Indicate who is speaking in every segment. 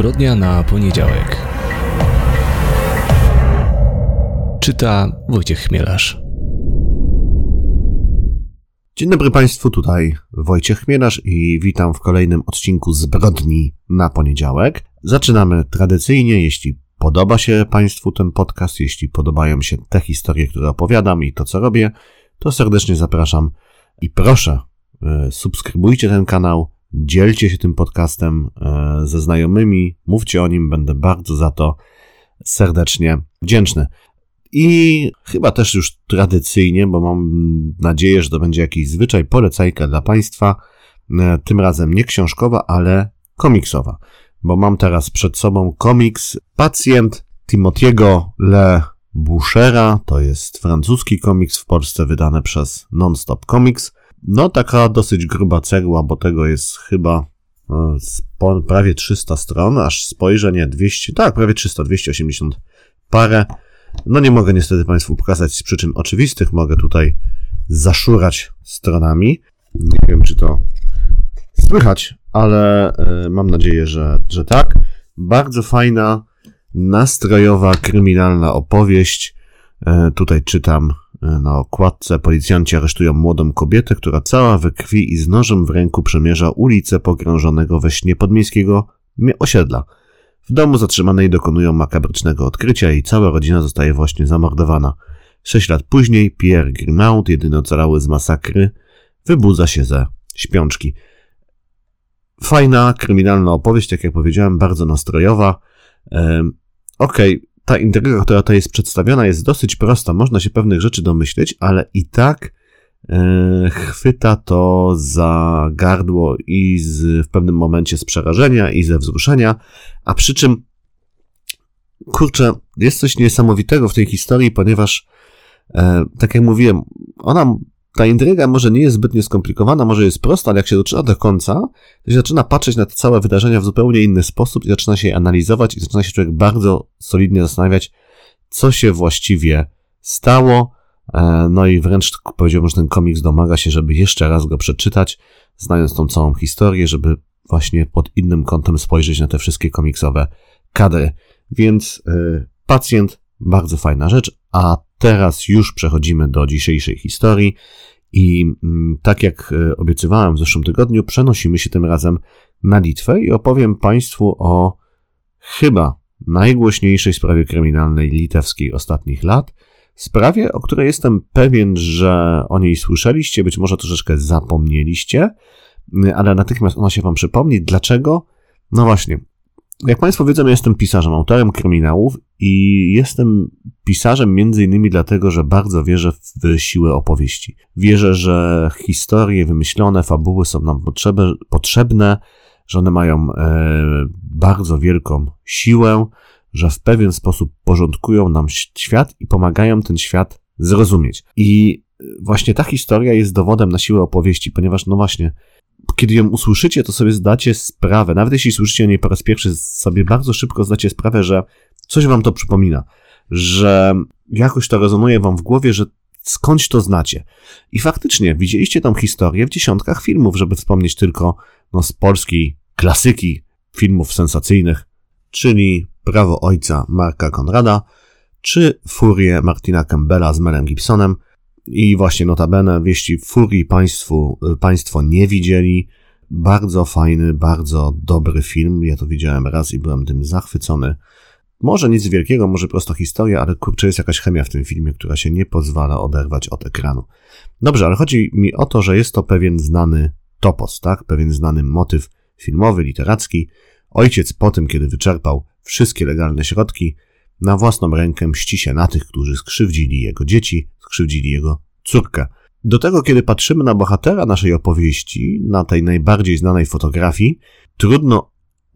Speaker 1: Zbrodnia na poniedziałek. Czyta Wojciech Chmielarz.
Speaker 2: Dzień dobry Państwu, tutaj Wojciech Chmielarz i witam w kolejnym odcinku Zbrodni na poniedziałek. Zaczynamy tradycyjnie, jeśli podoba się Państwu ten podcast, jeśli podobają się te historie, które opowiadam i to, co robię, to serdecznie zapraszam i proszę, e, subskrybujcie ten kanał, dzielcie się tym podcastem e, ze znajomymi, mówcie o nim, będę bardzo za to serdecznie wdzięczny. I chyba też już tradycyjnie, bo mam nadzieję, że to będzie jakiś zwyczaj, polecajka dla Państwa, e, tym razem nie książkowa, ale komiksowa, bo mam teraz przed sobą komiks Pacjent Timothy'ego Le Bouchera, to jest francuski komiks w Polsce wydany przez Nonstop Comics. No taka dosyć gruba cegła, bo tego jest chyba e, prawie 300 stron, aż spojrzę, nie 200, tak, prawie 300, 280 parę. No nie mogę niestety Państwu pokazać z przyczyn oczywistych, mogę tutaj zaszurać stronami. Nie wiem, czy to słychać, ale e, mam nadzieję, że, że tak. Bardzo fajna, nastrojowa, kryminalna opowieść. E, tutaj czytam na okładce. Policjanci aresztują młodą kobietę, która cała we krwi i z nożem w ręku przemierza ulicę pogrążonego we śnie podmiejskiego osiedla. W domu zatrzymanej dokonują makabrycznego odkrycia i cała rodzina zostaje właśnie zamordowana. Sześć lat później Pierre Grimaud, jedyny ocalały z masakry, wybudza się ze śpiączki. Fajna, kryminalna opowieść, tak jak powiedziałem, bardzo nastrojowa. Okej, okay, ta intryga, która tutaj jest przedstawiona, jest dosyć prosta. Można się pewnych rzeczy domyśleć, ale i tak e, chwyta to za gardło i z, w pewnym momencie z przerażenia i ze wzruszenia, a przy czym kurczę, jest coś niesamowitego w tej historii, ponieważ e, tak jak mówiłem, ona ta intryga może nie jest zbytnio skomplikowana, może jest prosta, ale jak się doczyna do końca, to się zaczyna patrzeć na te całe wydarzenia w zupełnie inny sposób i zaczyna się je analizować i zaczyna się człowiek bardzo solidnie zastanawiać, co się właściwie stało. E, no i wręcz powiedziałbym, że ten komiks domaga się, żeby jeszcze raz go przeczytać, znając tą całą historię, żeby właśnie pod innym kątem spojrzeć na te wszystkie komiksowe kadry. Więc yy, pacjent, bardzo fajna rzecz, a teraz już przechodzimy do dzisiejszej historii i mm, tak jak e, obiecywałem w zeszłym tygodniu, przenosimy się tym razem na Litwę i opowiem Państwu o chyba najgłośniejszej sprawie kryminalnej litewskiej ostatnich lat. Sprawie, o której jestem pewien, że o niej słyszeliście, być może troszeczkę zapomnieliście, ale natychmiast ona się Wam przypomni. Dlaczego? No właśnie, jak Państwo wiedzą, ja jestem pisarzem, autorem kryminałów i jestem pisarzem między innymi dlatego, że bardzo wierzę w siłę opowieści. Wierzę, że historie wymyślone, fabuły są nam potrzebne, że one mają e, bardzo wielką siłę, że w pewien sposób porządkują nam świat i pomagają ten świat zrozumieć. I właśnie ta historia jest dowodem na siłę opowieści, ponieważ no właśnie, kiedy ją usłyszycie, to sobie zdacie sprawę, nawet jeśli słyszycie o niej po raz pierwszy, sobie bardzo szybko zdacie sprawę, że coś wam to przypomina, że jakoś to rezonuje wam w głowie, że skądś to znacie. I faktycznie widzieliście tą historię w dziesiątkach filmów, żeby wspomnieć tylko no, z polskiej klasyki filmów sensacyjnych, czyli Prawo Ojca Marka Konrada, czy Furię Martina Campbella z Melem Gibsonem – i właśnie notabene wieści Furii państwu, państwo nie widzieli. Bardzo fajny, bardzo dobry film. Ja to widziałem raz i byłem tym zachwycony. Może nic wielkiego, może prosto historia, ale kurczę, jest jakaś chemia w tym filmie, która się nie pozwala oderwać od ekranu. Dobrze, ale chodzi mi o to, że jest to pewien znany topos, tak? Pewien znany motyw filmowy, literacki. Ojciec po tym, kiedy wyczerpał wszystkie legalne środki, na własną rękę mści się na tych, którzy skrzywdzili jego dzieci, skrzywdzili jego córkę. Do tego, kiedy patrzymy na bohatera naszej opowieści, na tej najbardziej znanej fotografii, trudno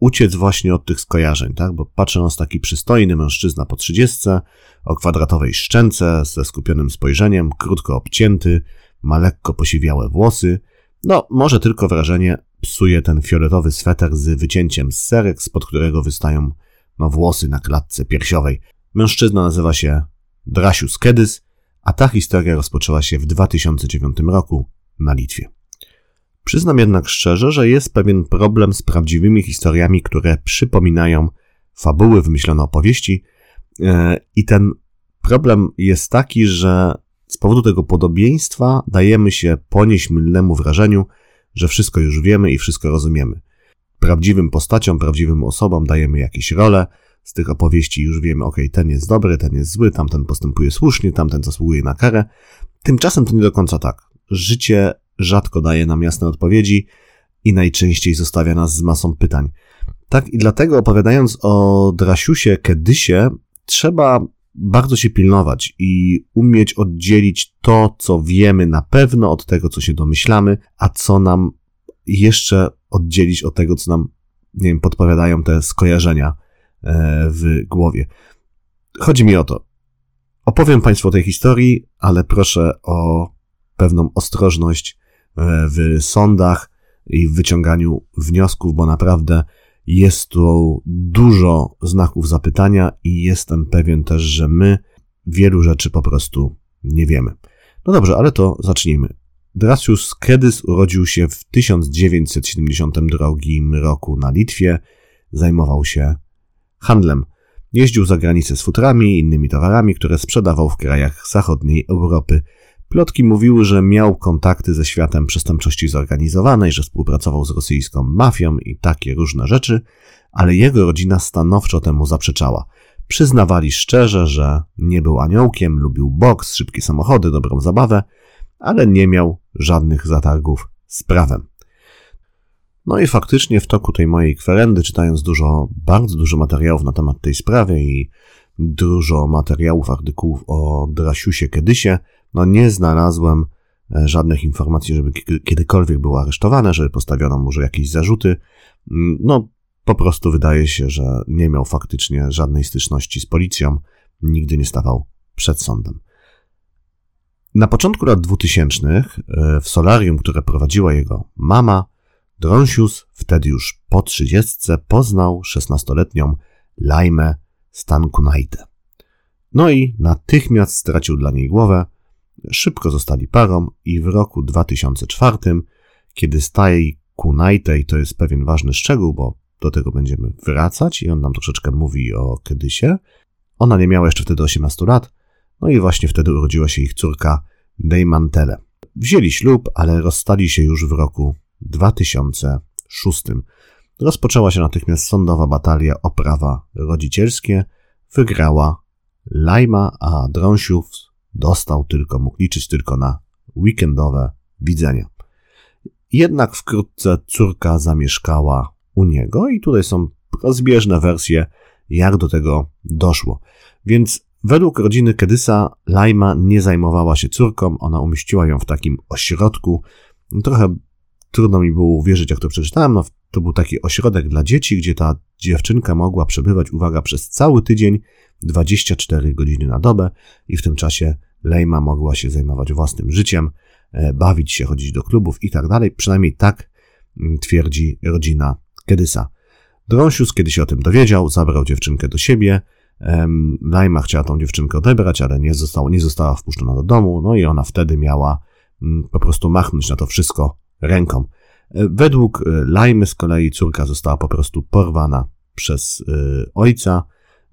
Speaker 2: uciec właśnie od tych skojarzeń, tak? Bo patrzy nas taki przystojny mężczyzna po trzydziestce, o kwadratowej szczęce, ze skupionym spojrzeniem, krótko obcięty, ma lekko posiwiałe włosy. No, może tylko wrażenie psuje ten fioletowy sweter z wycięciem z serek, spod którego wystają no, włosy na klatce piersiowej. Mężczyzna nazywa się Drasius Kedys, a ta historia rozpoczęła się w 2009 roku na Litwie. Przyznam jednak szczerze, że jest pewien problem z prawdziwymi historiami, które przypominają fabuły, wymyślone opowieści. E, I ten problem jest taki, że z powodu tego podobieństwa dajemy się ponieść mylnemu wrażeniu, że wszystko już wiemy i wszystko rozumiemy. Prawdziwym postaciom, prawdziwym osobom dajemy jakieś role, z tych opowieści już wiemy, ok, ten jest dobry, ten jest zły, tamten postępuje słusznie, tamten zasługuje na karę. Tymczasem to nie do końca tak. Życie rzadko daje nam jasne odpowiedzi i najczęściej zostawia nas z masą pytań. Tak i dlatego opowiadając o Drasiusie Kedysie, trzeba bardzo się pilnować i umieć oddzielić to, co wiemy na pewno od tego, co się domyślamy, a co nam jeszcze oddzielić od tego, co nam, nie wiem, podpowiadają te skojarzenia e, w głowie. Chodzi mi o to. Opowiem Państwu o tej historii, ale proszę o pewną ostrożność e, w sądach i w wyciąganiu wniosków, bo naprawdę jest tu dużo znaków zapytania i jestem pewien też, że my wielu rzeczy po prostu nie wiemy. No dobrze, ale to zacznijmy. Drasius Kedys urodził się w 1972 roku na Litwie. Zajmował się handlem. Jeździł za granicę z futrami i innymi towarami, które sprzedawał w krajach zachodniej Europy. Plotki mówiły, że miał kontakty ze światem przestępczości zorganizowanej, że współpracował z rosyjską mafią i takie różne rzeczy, ale jego rodzina stanowczo temu zaprzeczała. Przyznawali szczerze, że nie był aniołkiem, lubił boks, szybkie samochody, dobrą zabawę, ale nie miał żadnych zatargów z prawem. No i faktycznie w toku tej mojej kwerendy, czytając dużo, bardzo dużo materiałów na temat tej sprawy i dużo materiałów, artykułów o Drasiusie Kedysie, no nie znalazłem e, żadnych informacji, żeby kiedykolwiek był aresztowany, żeby postawiono może jakieś zarzuty. Mm, no, po prostu wydaje się, że nie miał faktycznie żadnej styczności z policją, nigdy nie stawał przed sądem. Na początku lat 2000 e, w solarium, które prowadziła jego mama, Dronsius, wtedy już po trzydziestce, poznał 16-letnią Laimę Stankunaitę. No i natychmiast stracił dla niej głowę, szybko zostali parą i w roku 2004, kiedy staje Kunajtej, to jest pewien ważny szczegół, bo do tego będziemy wracać i on nam troszeczkę mówi o Kedysie. Ona nie miała jeszcze wtedy 18 lat, no i właśnie wtedy urodziła się ich córka Deimantele. Wzięli ślub, ale rozstali się już w roku 2006. Rozpoczęła się natychmiast sądowa batalia o prawa rodzicielskie. Wygrała Laima, a Drąsiów dostał tylko, mógł liczyć tylko na weekendowe widzenia. Jednak wkrótce córka zamieszkała u niego i tutaj są rozbieżne wersje, jak do tego doszło. Więc według rodziny Kedysa Laima nie zajmowała się córką, ona umieściła ją w takim ośrodku. Trochę trudno mi było uwierzyć, jak to przeczytałem. No, to był taki ośrodek dla dzieci, gdzie ta dziewczynka mogła przebywać, uwaga, przez cały tydzień, 24 godziny na dobę i w tym czasie Lejma mogła się zajmować własnym życiem, e, bawić się, chodzić do klubów i tak dalej. Przynajmniej tak mm, twierdzi rodzina Kedysa. Drąsius, kiedy się o tym dowiedział, zabrał dziewczynkę do siebie. Lajma chciała tą dziewczynkę odebrać, ale nie, została, nie została wpuszczona do domu, no i ona wtedy miała mm, po prostu machnąć na to wszystko ręką. E, według e, Lajmy z kolei córka została po prostu porwana przez ojca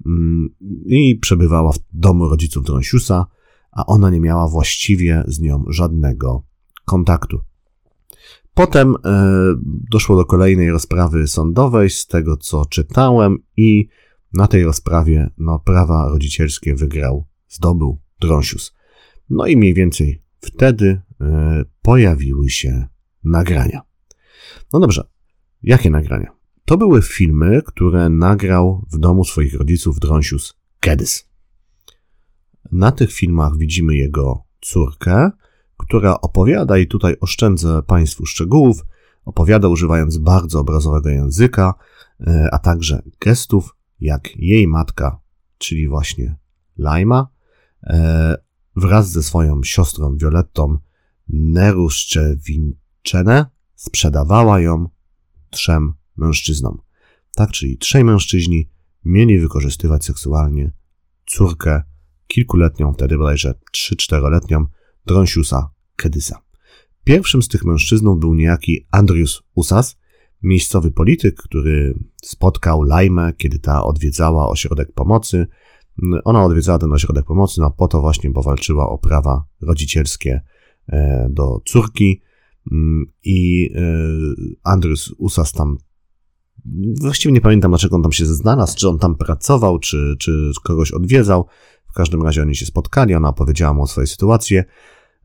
Speaker 2: mm, i przebywała w domu rodziców Drąsiusa a ona nie miała właściwie z nią żadnego kontaktu. Potem e, doszło do kolejnej rozprawy sądowej, z tego co czytałem, i na tej rozprawie no, prawa rodzicielskie wygrał, zdobył Drąsius. No i mniej więcej wtedy e, pojawiły się nagrania. No dobrze, jakie nagrania? To były filmy, które nagrał w domu swoich rodziców Drąsius Kedys. Na tych filmach widzimy jego córkę, która opowiada, i tutaj oszczędzę Państwu szczegółów, opowiada używając bardzo obrazowego języka, e, a także gestów, jak jej matka, czyli właśnie Laima, e, wraz ze swoją siostrą Violettą Neruszczewinczenę sprzedawała ją trzem mężczyznom. Tak, czyli trzej mężczyźni mieli wykorzystywać seksualnie córkę kilkuletnią, wtedy bodajże 3-4-letnią Dronsiusa Kedysa. Pierwszym z tych mężczyznów był niejaki Andrius Usas, miejscowy polityk, który spotkał Lajmę, kiedy ta odwiedzała ośrodek pomocy. Ona odwiedzała ten ośrodek pomocy, no po to właśnie, bo walczyła o prawa rodzicielskie e, do córki i e, Andrius Usas tam właściwie nie pamiętam, dlaczego on tam się znalazł, czy on tam pracował, czy, czy kogoś odwiedzał. W każdym razie oni się spotkali, ona opowiedziała mu o swojej sytuacji,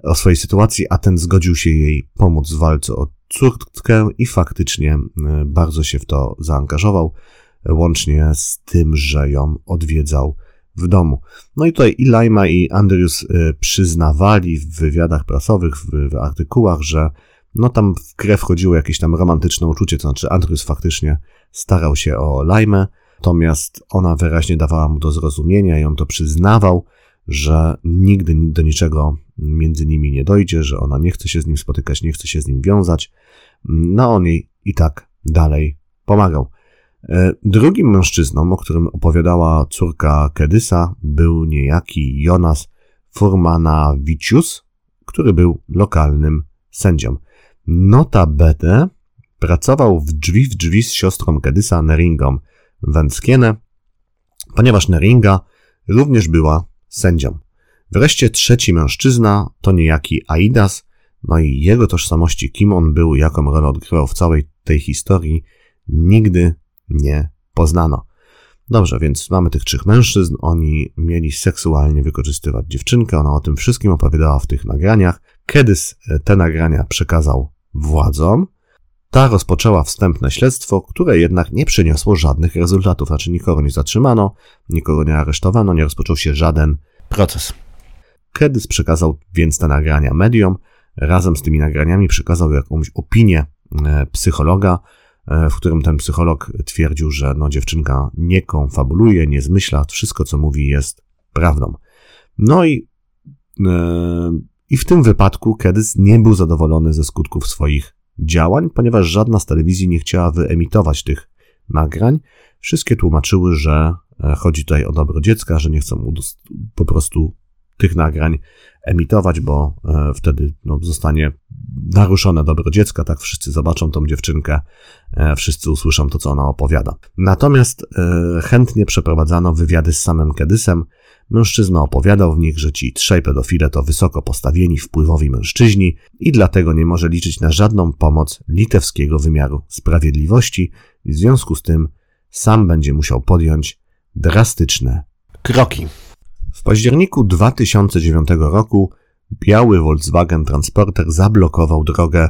Speaker 2: o swojej sytuacji, a ten zgodził się jej pomóc w walce o córkę i faktycznie e, bardzo się w to zaangażował, łącznie z tym, że ją odwiedzał w domu. No i tutaj i Lima i Andrews e, przyznawali w wywiadach prasowych, w, w artykułach, że no tam w grę wchodziło jakieś tam romantyczne uczucie, to znaczy Andrews faktycznie starał się o Lajmę, natomiast ona wyraźnie dawała mu do zrozumienia i on to przyznawał, że nigdy do niczego między nimi nie dojdzie, że ona nie chce się z nim spotykać, nie chce się z nim wiązać. No on jej i tak dalej pomagał. E, drugim mężczyzną, o którym opowiadała córka Kedysa, był niejaki Jonas Furmanavicius, który był lokalnym sędzią. Notabene pracował w drzwi w drzwi z siostrą Kedysa Neringą Węckiene, ponieważ Neringa również była sędzią. Wreszcie trzeci mężczyzna to niejaki Aidas, no i jego tożsamości, kim on był, jaką rolę odgrywał w całej tej historii, nigdy nie poznano. Dobrze, więc mamy tych trzech mężczyzn, oni mieli seksualnie wykorzystywać dziewczynkę, ona o tym wszystkim opowiadała w tych nagraniach. Kiedyś te nagrania przekazał władzom, ta rozpoczęła wstępne śledztwo, które jednak nie przyniosło żadnych rezultatów, znaczy nikogo nie zatrzymano, nikogo nie aresztowano, nie rozpoczął się żaden proces. Kedys przekazał więc te nagrania mediom, razem z tymi nagraniami przekazał jakąś opinię e, psychologa, w którym ten psycholog twierdził, że no, dziewczynka nie konfabuluje, nie zmyśla, wszystko co mówi jest prawdą. No i, e, i w tym wypadku Kedys nie był zadowolony ze skutków swoich działań, ponieważ żadna z telewizji nie chciała wyemitować tych nagrań. Wszystkie tłumaczyły, że e, chodzi tutaj o dobro dziecka, że nie chcą po prostu tych nagrań emitować, bo e, wtedy no, zostanie naruszone dobro dziecka, tak wszyscy zobaczą tą dziewczynkę, e, wszyscy usłyszą to, co ona opowiada. Natomiast chętnie przeprowadzano wywiady z samym Kedysem, Mężczyzna opowiadał w nich, że ci trzej pedofile to wysoko postawieni, wpływowi mężczyźni i dlatego nie może liczyć na żadną pomoc litewskiego wymiaru sprawiedliwości i w związku z tym sam będzie musiał podjąć drastyczne kroki. W październiku 2009 roku biały Volkswagen Transporter zablokował drogę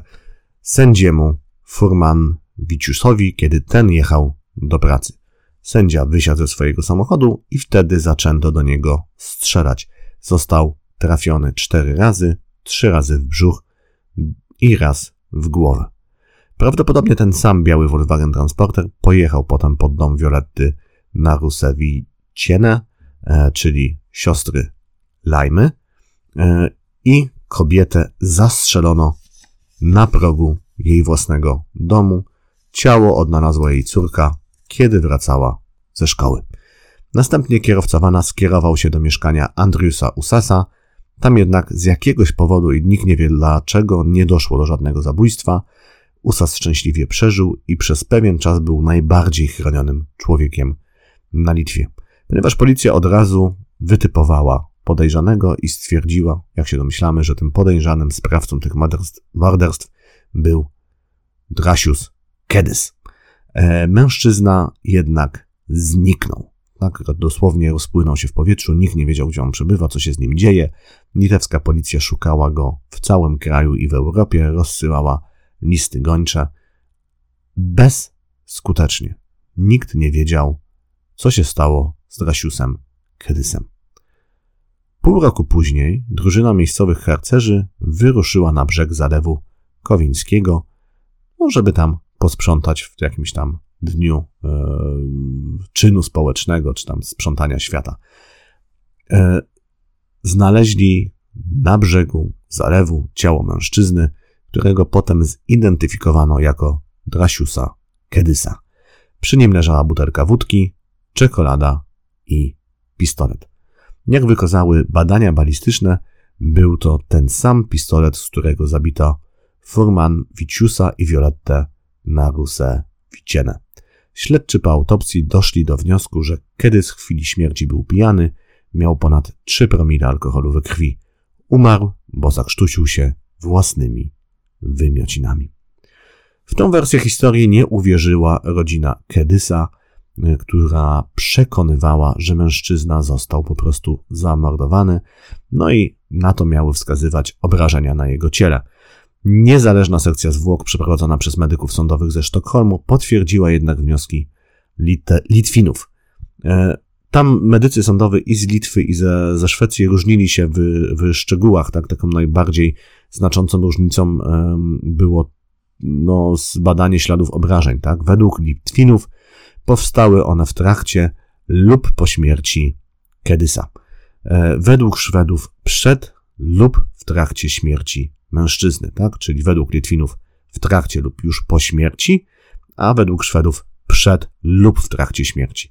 Speaker 2: sędziemu Furman Wiciusowi, kiedy ten jechał do pracy. Sędzia wysiadł ze swojego samochodu i wtedy zaczęto do niego strzelać. Został trafiony cztery razy, trzy razy w brzuch i raz w głowę. Prawdopodobnie ten sam biały Volkswagen Transporter pojechał potem pod dom Violetty na Rusewiciene, e, czyli siostry Lajmy, e, i kobietę zastrzelono na progu jej własnego domu. Ciało odnalazła jej córka kiedy wracała ze szkoły. Następnie kierowca wana skierował się do mieszkania Andriusa Usasa, tam jednak z jakiegoś powodu i nikt nie wie dlaczego nie doszło do żadnego zabójstwa. Usas szczęśliwie przeżył i przez pewien czas był najbardziej chronionym człowiekiem na Litwie, ponieważ policja od razu wytypowała podejrzanego i stwierdziła, jak się domyślamy, że tym podejrzanym sprawcą tych morderstw był Drasius Kedys. E, mężczyzna jednak zniknął. Tak, dosłownie rozpłynął się w powietrzu, nikt nie wiedział, gdzie on przebywa, co się z nim dzieje. Litewska policja szukała go w całym kraju i w Europie, rozsyłała listy gończe. Bezskutecznie. Nikt nie wiedział, co się stało z Drasiusem Kedysem. Pół roku później drużyna miejscowych harcerzy wyruszyła na brzeg zalewu Kowińskiego, no żeby tam posprzątać w jakimś tam dniu e, czynu społecznego, czy tam sprzątania świata. E, znaleźli na brzegu zalewu ciało mężczyzny, którego potem zidentyfikowano jako Drasiusa Kedysa. Przy nim leżała butelka wódki, czekolada i pistolet. Jak wykazały badania balistyczne, był to ten sam pistolet, z którego zabito Furman Wiciusa i Violettę Naruse Wicienę. Śledczy po autopsji doszli do wniosku, że kiedy z chwili śmierci był pijany, miał ponad 3 promile alkoholu we krwi. Umarł, bo zakrztusił się własnymi wymiocinami. W tą wersję historii nie uwierzyła rodzina Kedysa, która przekonywała, że mężczyzna został po prostu zamordowany, no i na to miały wskazywać obrażenia na jego ciele. Niezależna sekcja zwłok przeprowadzona przez medyków sądowych ze Sztokholmu potwierdziła jednak wnioski Lit Litwinów. E, tam medycy sądowi i z Litwy, i ze, ze Szwecji różnili się w, w szczegółach. Tak? Taką najbardziej znaczącą różnicą było no, zbadanie śladów obrażeń. Tak? Według Litwinów powstały one w trakcie lub po śmierci Kedysa. E, według Szwedów przed lub w trakcie śmierci mężczyzny, tak? Czyli według Litwinów w trakcie lub już po śmierci, a według Szwedów przed lub w trakcie śmierci.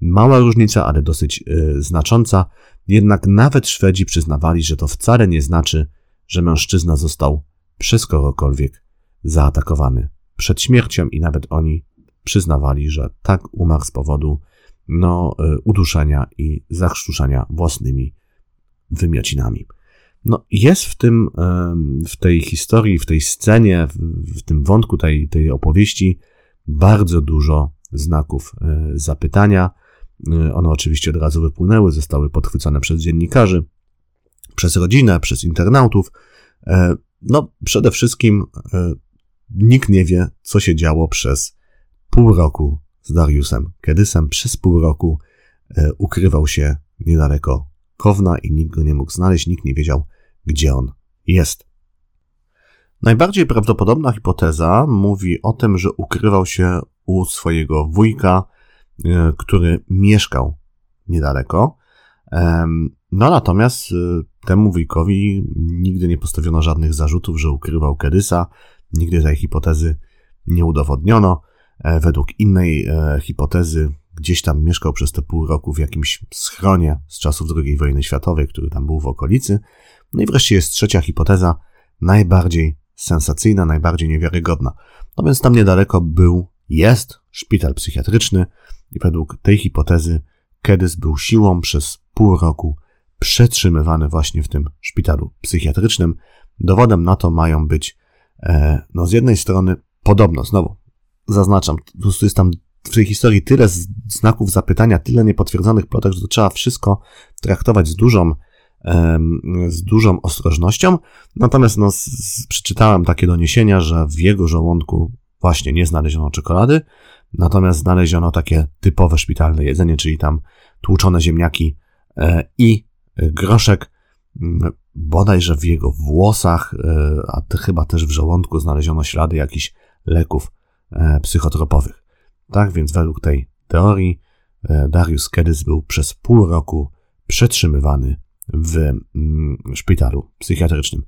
Speaker 2: Mała różnica, ale dosyć yy, znacząca, jednak nawet Szwedzi przyznawali, że to wcale nie znaczy, że mężczyzna został przez kogokolwiek zaatakowany przed śmiercią i nawet oni przyznawali, że tak umarł z powodu no, yy, uduszenia i zachrztuszenia własnymi wymiocinami. No, jest w tym, w tej historii, w tej scenie, w tym wątku tej, tej opowieści bardzo dużo znaków e, zapytania. E, one oczywiście od razu wypłynęły, zostały podchwycone przez dziennikarzy, przez rodzinę, przez internautów. E, no, przede wszystkim nikt nie wie, co się działo przez pół roku z Dariusem Kedysem. Przez pół roku ukrywał się niedaleko Kowna i nikt go nie mógł znaleźć, nikt nie wiedział, gdzie on jest. Najbardziej prawdopodobna hipoteza mówi o tym, że ukrywał się u swojego wujka, e, który mieszkał niedaleko. No natomiast e, temu wujkowi nigdy nie postawiono żadnych zarzutów, że ukrywał Kedysa. Nigdy tej hipotezy nie udowodniono. E, według innej hipotezy gdzieś tam mieszkał przez te pół roku w jakimś schronie z czasów II wojny światowej, który tam był w okolicy. No i wreszcie jest trzecia hipoteza, najbardziej sensacyjna, najbardziej niewiarygodna. No więc tam niedaleko był, jest szpital psychiatryczny i według tej hipotezy Kedys był siłą przez pół roku przetrzymywany właśnie w tym szpitalu psychiatrycznym. Dowodem na to mają być, e, no z jednej strony, podobno, znowu zaznaczam, po prostu jest tam w tej historii tyle znaków zapytania, tyle niepotwierdzonych plotek, że to trzeba wszystko traktować z dużą z dużą ostrożnością. Natomiast no, przeczytałem takie doniesienia, że w jego żołądku właśnie nie znaleziono czekolady, natomiast znaleziono takie typowe szpitalne jedzenie, czyli tam tłuczone ziemniaki e, i groszek. Bodajże w jego włosach, e, a chyba też w żołądku znaleziono ślady jakichś leków psychotropowych. Tak więc według tej teorii Darius Kedys był przez pół roku przetrzymywany w mm, szpitalu psychiatrycznym.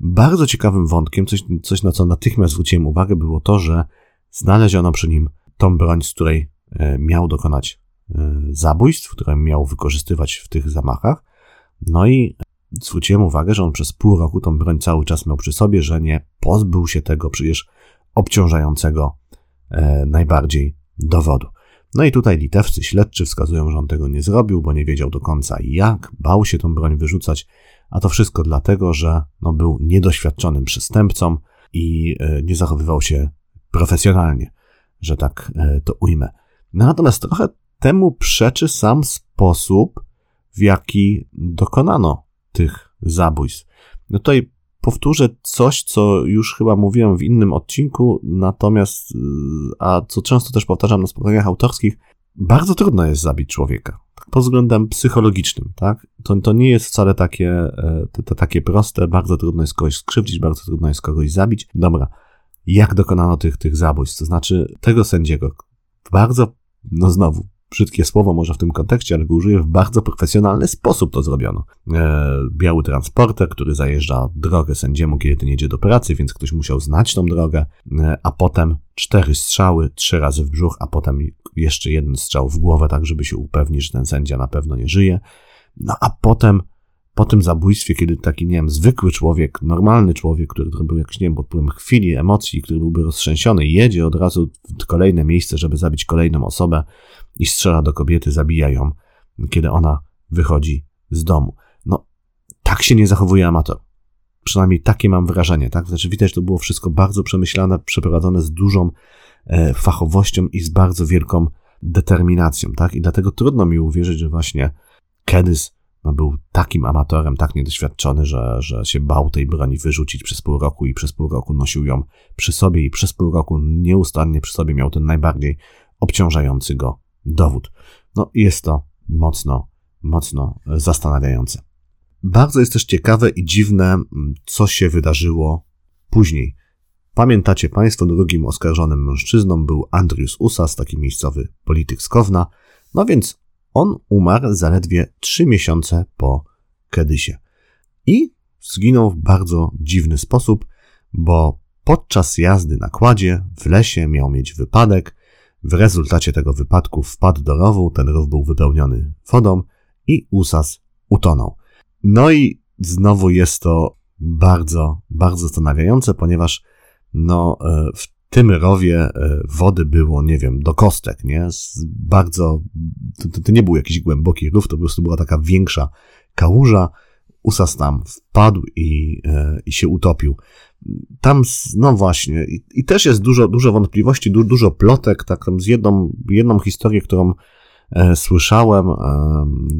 Speaker 2: Bardzo ciekawym wątkiem, coś, coś na co natychmiast zwróciłem uwagę, było to, że znaleziono przy nim tą broń, z której e, miał dokonać e, zabójstw, które miał wykorzystywać w tych zamachach. No i zwróciłem uwagę, że on przez pół roku tą broń cały czas miał przy sobie, że nie pozbył się tego przecież obciążającego e, najbardziej dowodu. No i tutaj litewscy śledczy wskazują, że on tego nie zrobił, bo nie wiedział do końca jak, bał się tą broń wyrzucać, a to wszystko dlatego, że no, był niedoświadczonym przestępcą i e, nie zachowywał się profesjonalnie, że tak e, to ujmę. No, natomiast trochę temu przeczy sam sposób, w jaki dokonano tych zabójstw. No tutaj powtórzę coś, co już chyba mówiłem w innym odcinku, natomiast, y, a co często też powtarzam na spotkaniach autorskich, bardzo trudno jest zabić człowieka. Tak pod względem psychologicznym, tak? To, to nie jest wcale takie, e, to, to takie proste, bardzo trudno jest kogoś skrzywdzić, bardzo trudno jest kogoś zabić. Dobra, jak dokonano tych, tych zabójstw? To znaczy, tego sędziego bardzo, no znowu, brzydkie słowo może w tym kontekście, ale go użyję, w bardzo profesjonalny sposób to zrobiono. E, biały transporter, który zajeżdża drogę sędziemu, kiedy ten jedzie do pracy, więc ktoś musiał znać tą drogę, e, a potem cztery strzały, trzy razy w brzuch, a potem jeszcze jeden strzał w głowę, tak żeby się upewnić, że ten sędzia na pewno nie żyje. No a potem po tym zabójstwie, kiedy taki, nie wiem, zwykły człowiek, normalny człowiek, który był jakiś, nie wiem, pod wpływem chwili, emocji, który byłby roztrzęsiony, jedzie od razu w kolejne miejsce, żeby zabić kolejną osobę i strzela do kobiety, zabija ją, kiedy ona wychodzi z domu. No, tak się nie zachowuje amator. Przynajmniej takie mam wrażenie, tak? Znaczy widać, że to było wszystko bardzo przemyślane, przeprowadzone z dużą e, fachowością i z bardzo wielką determinacją, tak? I dlatego trudno mi uwierzyć, że właśnie Kedys no, był takim amatorem, tak niedoświadczony, że, że się bał tej broni wyrzucić przez pół roku i przez pół roku nosił ją przy sobie i przez pół roku nieustannie przy sobie miał ten najbardziej obciążający go dowód. No, jest to mocno, mocno zastanawiające. Bardzo jest też ciekawe i dziwne, co się wydarzyło później. Pamiętacie Państwo, drugim oskarżonym mężczyzną był Andrius Usas, taki miejscowy polityk z Kowna. No więc on umarł zaledwie trzy miesiące po Kedysie. I zginął w bardzo dziwny sposób, bo podczas jazdy na kładzie w lesie miał mieć wypadek. W rezultacie tego wypadku wpadł do rowu, ten rów był wypełniony wodą i Usas utonął. No i znowu jest to bardzo, bardzo zastanawiające, ponieważ no, e, w tym rowie e, wody było, nie wiem, do kostek, nie? Bardzo, to, to nie był jakiś głęboki rów, to po prostu była taka większa kałuża. Usas tam wpadł i, e, i się utopił. Tam, no właśnie, i, i też jest dużo, dużo wątpliwości, du, dużo plotek, tak, z jedną, jedną historię, którą e, słyszałem, e,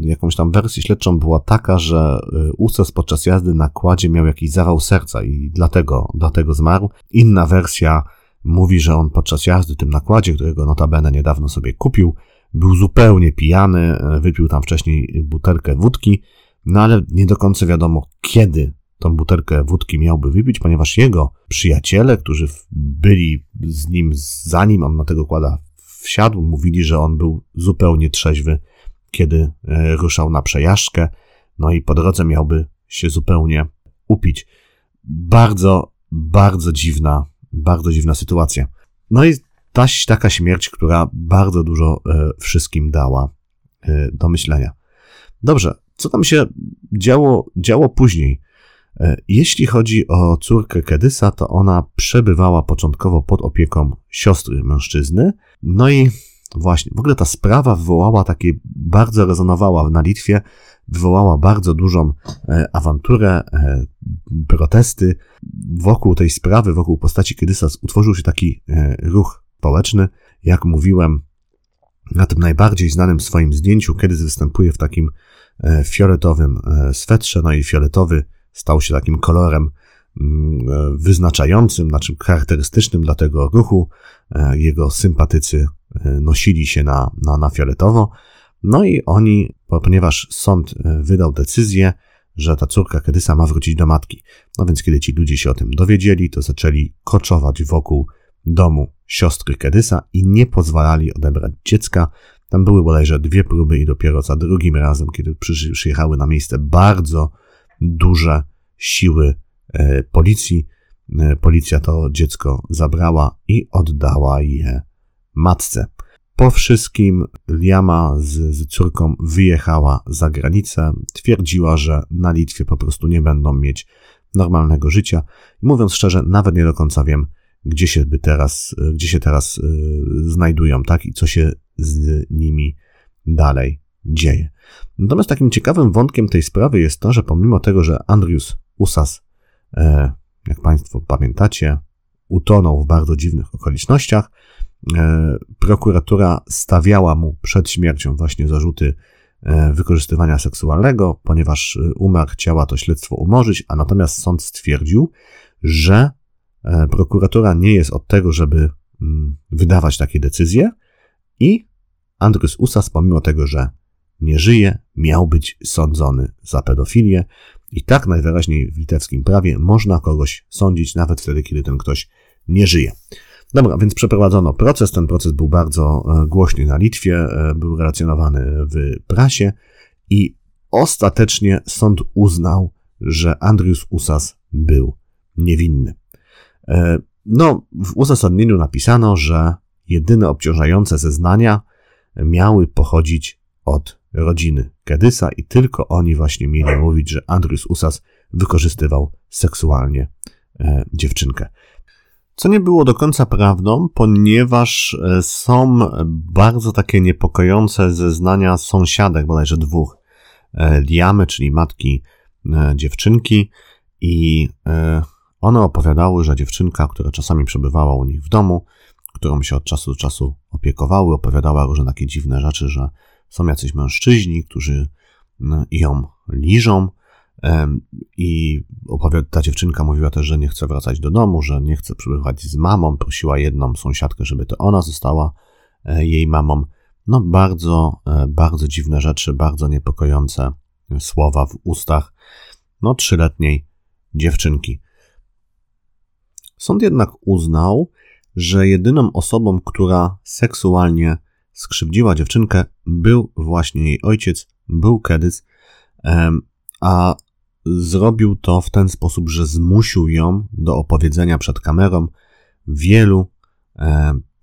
Speaker 2: jakąś tam wersję śledczą była taka, że e, Usas podczas jazdy na kładzie miał jakiś zawał serca i dlatego, dlatego zmarł. Inna wersja Mówi, że on podczas jazdy tym nakładzie, którego notabene niedawno sobie kupił, był zupełnie pijany, e, wypił tam wcześniej butelkę wódki, no ale nie do końca wiadomo, kiedy tą butelkę wódki miałby wypić, ponieważ jego przyjaciele, którzy byli z nim zanim on na tego kłada wsiadł, mówili, że on był zupełnie trzeźwy, kiedy e, ruszał na przejażdżkę, no i po drodze miałby się zupełnie upić. Bardzo, bardzo dziwna bardzo dziwna sytuacja. No i ta, taka śmierć, która bardzo dużo e, wszystkim dała e, do myślenia. Dobrze, co tam się działo, działo później? E, jeśli chodzi o córkę Kedysa, to ona przebywała początkowo pod opieką siostry mężczyzny. No i właśnie, w ogóle ta sprawa wywołała takie, bardzo rezonowała na Litwie, wywołała bardzo dużą e, awanturę, e, protesty. Wokół tej sprawy, wokół postaci Kedysa utworzył się taki ruch społeczny. Jak mówiłem, na tym najbardziej znanym swoim zdjęciu, kiedy występuje w takim fioletowym swetrze, no i fioletowy stał się takim kolorem mm, wyznaczającym, znaczy charakterystycznym dla tego ruchu. Jego sympatycy nosili się na, na, na fioletowo. No i oni, ponieważ sąd e, wydał decyzję, że ta córka Kedysa ma wrócić do matki. No więc kiedy ci ludzie się o tym dowiedzieli, to zaczęli koczować wokół domu siostry Kedysa i nie pozwalali odebrać dziecka. Tam były bodajże dwie próby i dopiero za drugim razem, kiedy przyjechały na miejsce bardzo duże siły e, policji, e, policja to dziecko zabrała i oddała je matce. Po wszystkim Liama z, z córką wyjechała za granicę. Twierdziła, że na Litwie po prostu nie będą mieć normalnego życia. Mówiąc szczerze, nawet nie do końca wiem, gdzie się by teraz, gdzie się teraz znajdują, tak? I co się z nimi dalej dzieje. Natomiast takim ciekawym wątkiem tej sprawy jest to, że pomimo tego, że Andrius Usas, e, jak Państwo pamiętacie, utonął w bardzo dziwnych okolicznościach, E, prokuratura stawiała mu przed śmiercią właśnie zarzuty e, wykorzystywania seksualnego, ponieważ umarł, chciała to śledztwo umorzyć, a natomiast sąd stwierdził, że prokuratura nie jest od tego, żeby mm, wydawać takie decyzje i Andrys Usas, pomimo tego, że nie żyje, miał być sądzony za pedofilię i tak najwyraźniej w litewskim prawie można kogoś sądzić nawet wtedy, kiedy ten ktoś nie żyje. Dobra, więc przeprowadzono proces. Ten proces był bardzo e, głośny na Litwie, e, był relacjonowany w prasie i ostatecznie sąd uznał, że Andrius Usas był niewinny. E, no, w uzasadnieniu napisano, że jedyne obciążające zeznania miały pochodzić od rodziny Kedysa i tylko oni właśnie mieli mówić, że Andrius Usas wykorzystywał seksualnie e, dziewczynkę. Co nie było do końca prawdą, ponieważ e, są bardzo takie niepokojące zeznania sąsiadek, bodajże dwóch, e, Liamy, czyli matki e, dziewczynki i one opowiadały, że dziewczynka, która czasami przebywała u nich w domu, którą się od czasu do czasu opiekowały, opowiadała różne takie dziwne rzeczy, że są jacyś mężczyźni, którzy ją liżą, i ta dziewczynka mówiła też, że nie chce wracać do domu, że nie chce przebywać z mamą. Prosiła jedną sąsiadkę, żeby to ona została e, jej mamą. No, bardzo, e, bardzo dziwne rzeczy, bardzo niepokojące słowa w ustach, no, trzyletniej dziewczynki. Sąd jednak uznał, że jedyną osobą, która seksualnie skrzywdziła dziewczynkę, był właśnie jej ojciec, był Kedys, a zrobił to w ten sposób, że zmusił ją do opowiedzenia przed kamerą wielu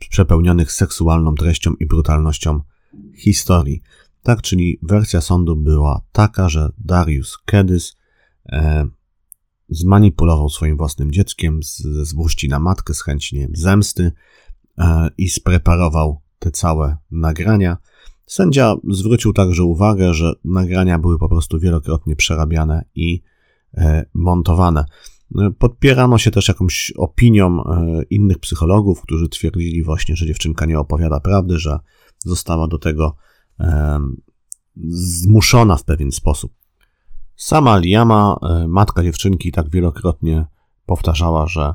Speaker 2: przepełnionych seksualną treścią i brutalnością historii. Tak, czyli wersja sądu była taka, że Darius Kedys zmanipulował swoim własnym dzieckiem ze złości na matkę, z chęci nie wiem, zemsty e, i spreparował te całe nagrania Sędzia zwrócił także uwagę, że nagrania były po prostu wielokrotnie przerabiane i e, montowane. Podpierano się też jakąś opinią e, innych psychologów, którzy twierdzili właśnie, że dziewczynka nie opowiada prawdy, że została do tego e, zmuszona w pewien sposób. Sama Liama, matka dziewczynki, tak wielokrotnie powtarzała, że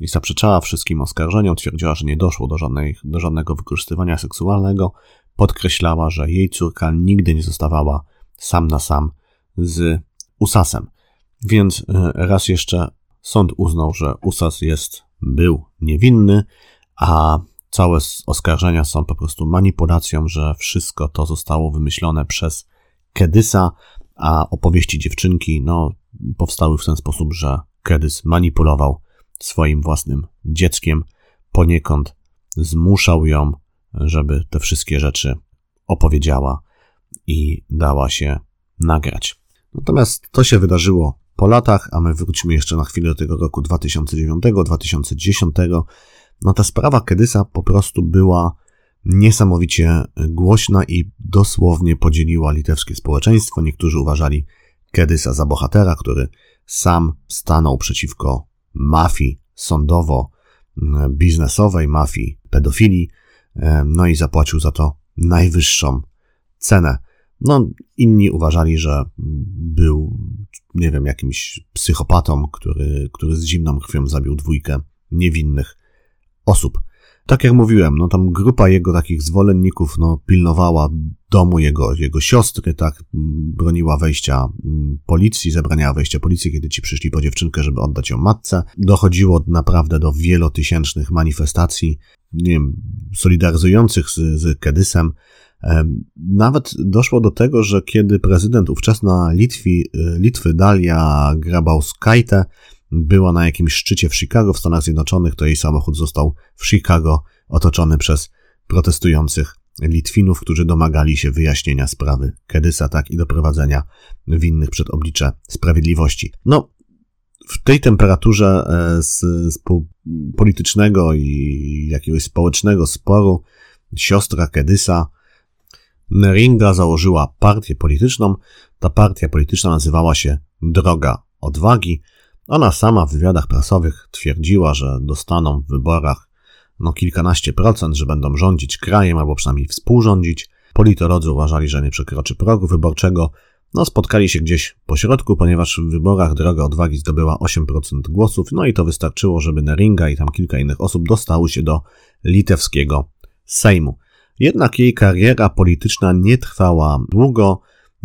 Speaker 2: i zaprzeczała wszystkim oskarżeniom, twierdziła, że nie doszło do, żadnej, do żadnego wykorzystywania seksualnego, podkreślała, że jej córka nigdy nie zostawała sam na sam z Usasem. Więc e, raz jeszcze sąd uznał, że Usas jest, był niewinny, a całe oskarżenia są po prostu manipulacją, że wszystko to zostało wymyślone przez Kedysa, a opowieści dziewczynki, no, powstały w ten sposób, że Kedys manipulował swoim własnym dzieckiem, poniekąd zmuszał ją żeby te wszystkie rzeczy opowiedziała i dała się nagrać. Natomiast to się wydarzyło po latach, a my wrócimy jeszcze na chwilę do tego roku 2009-2010. No ta sprawa Kedysa po prostu była niesamowicie głośna i dosłownie podzieliła litewskie społeczeństwo. Niektórzy uważali Kedysa za bohatera, który sam stanął przeciwko mafii sądowo-biznesowej, mafii pedofilii, no i zapłacił za to najwyższą cenę. No, inni uważali, że był, nie wiem, jakimś psychopatą, który, który z zimną krwią zabił dwójkę niewinnych osób. Tak jak mówiłem, no tam grupa jego takich zwolenników, no, pilnowała domu jego, jego siostry, tak, broniła wejścia mm, policji, zabraniała wejścia policji, kiedy ci przyszli po dziewczynkę, żeby oddać ją matce. Dochodziło naprawdę do wielotysięcznych manifestacji, nie wiem, solidaryzujących z, z Kedysem. Nawet doszło do tego, że kiedy prezydent ówczesna Litwi, y, Litwy Dalia Grabauskaite była na jakimś szczycie w Chicago w Stanach Zjednoczonych, to jej samochód został w Chicago otoczony przez protestujących Litwinów, którzy domagali się wyjaśnienia sprawy Kedysa, tak i doprowadzenia winnych przed oblicze sprawiedliwości. No, w tej temperaturze e, z, z politycznego i jakiegoś społecznego sporu siostra Kedysa Neringa założyła partię polityczną. Ta partia polityczna nazywała się Droga Odwagi. Ona sama w wywiadach prasowych twierdziła, że dostaną w wyborach no kilkanaście procent, że będą rządzić krajem albo przynajmniej współrządzić. Politolodzy uważali, że nie przekroczy progu wyborczego. No, spotkali się gdzieś po środku, ponieważ w wyborach Droga Odwagi zdobyła 8% głosów, no i to wystarczyło, żeby Neringa i tam kilka innych osób dostały się do litewskiego Sejmu. Jednak jej kariera polityczna nie trwała długo.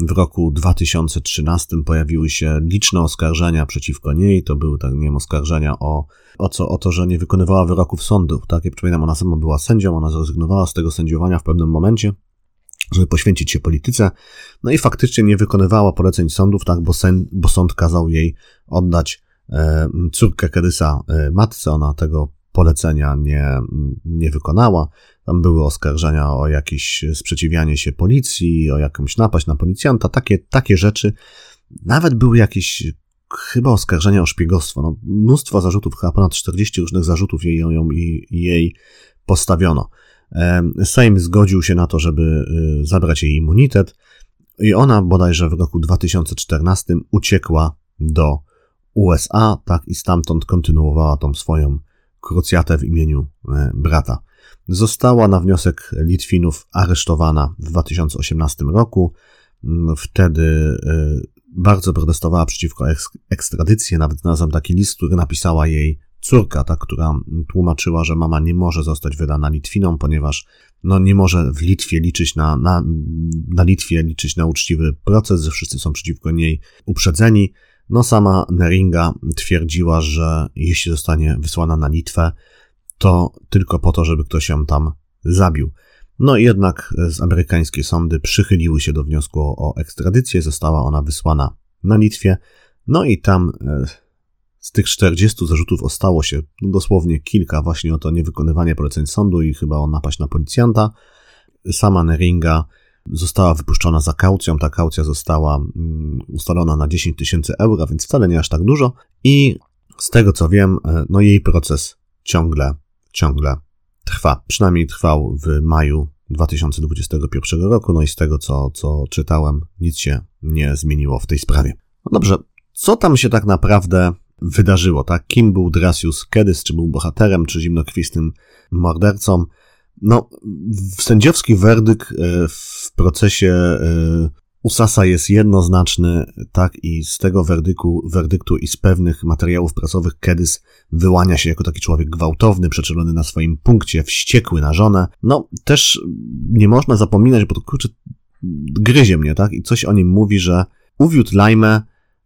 Speaker 2: W roku 2013 pojawiły się liczne oskarżenia przeciwko niej. To były, tak nie wiem, oskarżenia o, o, co, o to, że nie wykonywała wyroków sądów. Tak, jak przypominam, ona sama była sędzią, ona zrezygnowała z tego sędziowania w pewnym momencie żeby poświęcić się polityce. No i faktycznie nie wykonywała poleceń sądów, tak, bo, sen, bo sąd kazał jej oddać e, córkę Kedysa e, matce. Ona tego polecenia nie, nie wykonała. Tam były oskarżenia o jakieś sprzeciwianie się policji, o jakąś napaść na policjanta, takie, takie rzeczy. Nawet były jakieś chyba oskarżenia o szpiegostwo. No, mnóstwo zarzutów, chyba ponad 40 różnych zarzutów jej, jej, jej postawiono. Sejm zgodził się na to, żeby y, zabrać jej immunitet i ona bodajże w roku 2014 uciekła do USA, tak i stamtąd kontynuowała tą swoją krucjatę w imieniu e, brata. Została na wniosek Litwinów aresztowana w 2018 roku. Mm, wtedy e, bardzo protestowała przeciwko ekstradycji. Nawet znalazłem taki list, który napisała jej córka, ta, która tłumaczyła, że mama nie może zostać wydana Litwinom, ponieważ no, nie może w Litwie liczyć na, na, na Litwie liczyć na uczciwy proces, że wszyscy są przeciwko niej uprzedzeni. No sama Neringa twierdziła, że jeśli zostanie wysłana na Litwę, to tylko po to, żeby ktoś ją tam zabił. No jednak z amerykańskie sądy przychyliły się do wniosku o ekstradycję, została ona wysłana na Litwie, no i tam e, z tych 40 zarzutów ostało się dosłownie kilka właśnie o to niewykonywanie poleceń sądu i chyba o napaść na policjanta. Sama Neringa została wypuszczona za kaucją. Ta kaucja została mm, ustalona na 10 tysięcy euro, więc wcale nie aż tak dużo. I z tego co wiem, e, no jej proces ciągle, ciągle trwa. Przynajmniej trwał w maju 2021 roku. No i z tego co, co czytałem, nic się nie zmieniło w tej sprawie. No dobrze, co tam się tak naprawdę wydarzyło, tak? Kim był Drasius Kedys, czy był bohaterem, czy zimnokrwistym mordercą? No, sędziowski werdykt e, w procesie e, Usasa jest jednoznaczny, tak, i z tego werdyktu, werdyktu i z pewnych materiałów prasowych Kedys wyłania się jako taki człowiek gwałtowny, przeczelony na swoim punkcie, wściekły na żonę. No, też nie można zapominać, bo to kurczę, gryzie mnie, tak, i coś o nim mówi, że uwiódł Lajmę,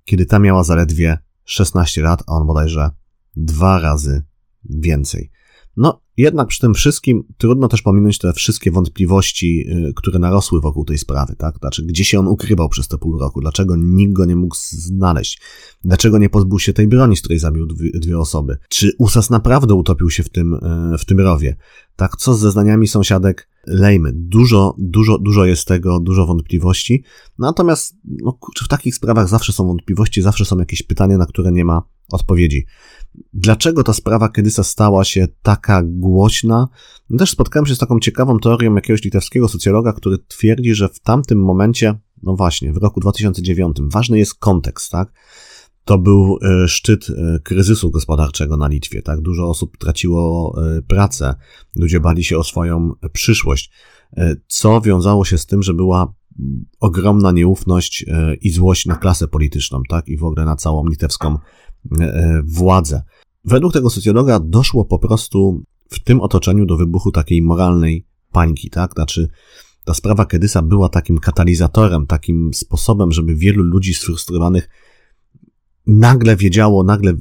Speaker 2: kiedy ta miała zaledwie 16 lat, a on bodajże dwa razy więcej. No, jednak przy tym wszystkim trudno też pominąć te wszystkie wątpliwości, y, które narosły wokół tej sprawy, tak? Znaczy, gdzie się on ukrywał przez te pół roku? Dlaczego nikt go nie mógł znaleźć? Dlaczego nie pozbył się tej broni, z której zabił dwie, osoby? Czy Usas naprawdę utopił się w tym, y, w tym rowie? Tak, co z zeznaniami sąsiadek Lejmy? Dużo, dużo, dużo jest tego, dużo wątpliwości. Natomiast, no kurczę, w takich sprawach zawsze są wątpliwości, zawsze są jakieś pytania, na które nie ma odpowiedzi. Dlaczego ta sprawa Kedysa stała się taka głośna? No też spotkałem się z taką ciekawą teorią jakiegoś litewskiego socjologa, który twierdzi, że w tamtym momencie, no właśnie, w roku 2009, ważny jest kontekst, tak? To był e, szczyt e, kryzysu gospodarczego na Litwie, tak? Dużo osób traciło e, pracę, ludzie bali się o swoją przyszłość, co wiązało się z tym, że była ogromna nieufność i złość na klasę polityczną, tak? I w ogóle na całą litewską władzę. Według tego socjologa doszło po prostu w tym otoczeniu do wybuchu takiej moralnej pańki, tak? Znaczy, ta sprawa Kedysa była takim katalizatorem, takim sposobem, żeby wielu ludzi sfrustrowanych nagle wiedziało, nagle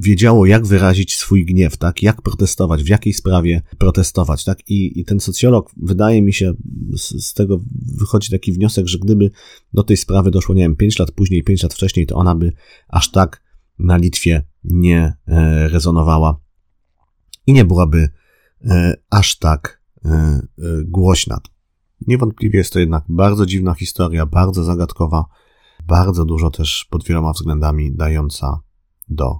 Speaker 2: wiedziało, jak wyrazić swój gniew, tak? Jak protestować, w jakiej sprawie protestować, tak? I, i ten socjolog, wydaje mi się, z, z, tego wychodzi taki wniosek, że gdyby do tej sprawy doszło, nie wiem, 5 lat później, 5 lat wcześniej, to ona by aż tak na Litwie nie e, rezonowała i nie byłaby e, aż tak e, głośna. Niewątpliwie jest to jednak bardzo dziwna historia, bardzo zagadkowa, bardzo dużo też pod wieloma względami dająca do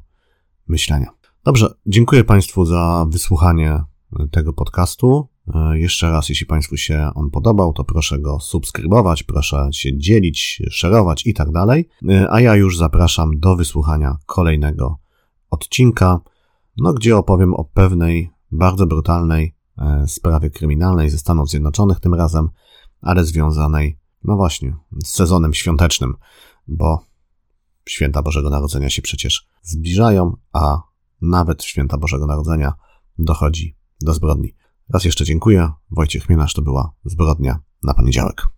Speaker 2: myślenia. Dobrze, dziękuję Państwu za wysłuchanie tego podcastu. Jeszcze raz, jeśli Państwu się on podobał, to proszę go subskrybować, proszę się dzielić, szerować i tak dalej. A ja już zapraszam do wysłuchania kolejnego odcinka, no gdzie opowiem o pewnej bardzo brutalnej e, sprawie kryminalnej ze Stanów Zjednoczonych tym razem, ale związanej, no właśnie, z sezonem świątecznym, bo święta Bożego Narodzenia się przecież zbliżają, a nawet święta Bożego Narodzenia dochodzi do zbrodni. Raz jeszcze dziękuję. Wojciech Mienasz to była zbrodnia na poniedziałek.